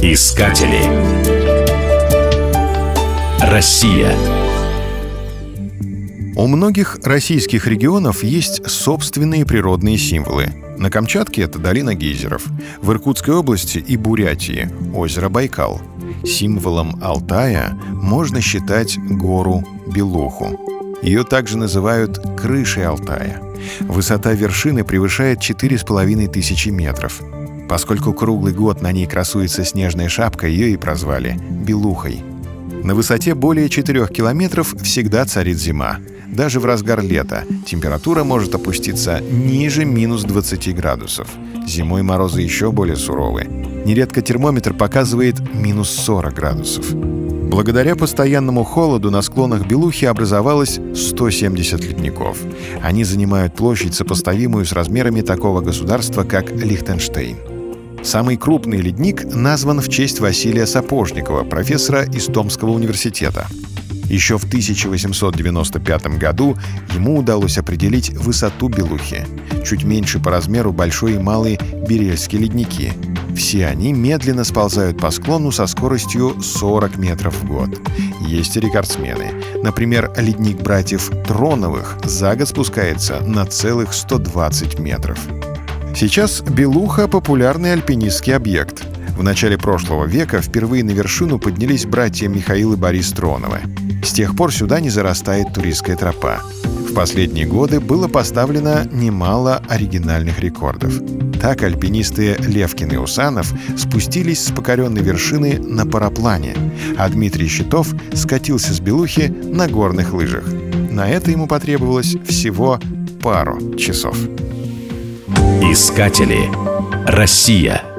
Искатели. Россия. У многих российских регионов есть собственные природные символы. На Камчатке это долина гейзеров, в Иркутской области и Бурятии – озеро Байкал. Символом Алтая можно считать гору Белуху. Ее также называют крышей Алтая. Высота вершины превышает 4,5 тысячи метров. Поскольку круглый год на ней красуется снежная шапка, ее и прозвали «белухой». На высоте более 4 километров всегда царит зима. Даже в разгар лета температура может опуститься ниже минус 20 градусов. Зимой морозы еще более суровы. Нередко термометр показывает минус 40 градусов. Благодаря постоянному холоду на склонах Белухи образовалось 170 ледников. Они занимают площадь, сопоставимую с размерами такого государства, как Лихтенштейн. Самый крупный ледник назван в честь Василия Сапожникова, профессора из Томского университета. Еще в 1895 году ему удалось определить высоту Белухи. Чуть меньше по размеру большой и малый Берельские ледники. Все они медленно сползают по склону со скоростью 40 метров в год. Есть и рекордсмены. Например, ледник братьев Троновых за год спускается на целых 120 метров. Сейчас Белуха — популярный альпинистский объект. В начале прошлого века впервые на вершину поднялись братья Михаил и Борис Троновы. С тех пор сюда не зарастает туристская тропа. В последние годы было поставлено немало оригинальных рекордов. Так альпинисты Левкин и Усанов спустились с покоренной вершины на параплане, а Дмитрий Щитов скатился с Белухи на горных лыжах. На это ему потребовалось всего пару часов. Искатели. Россия.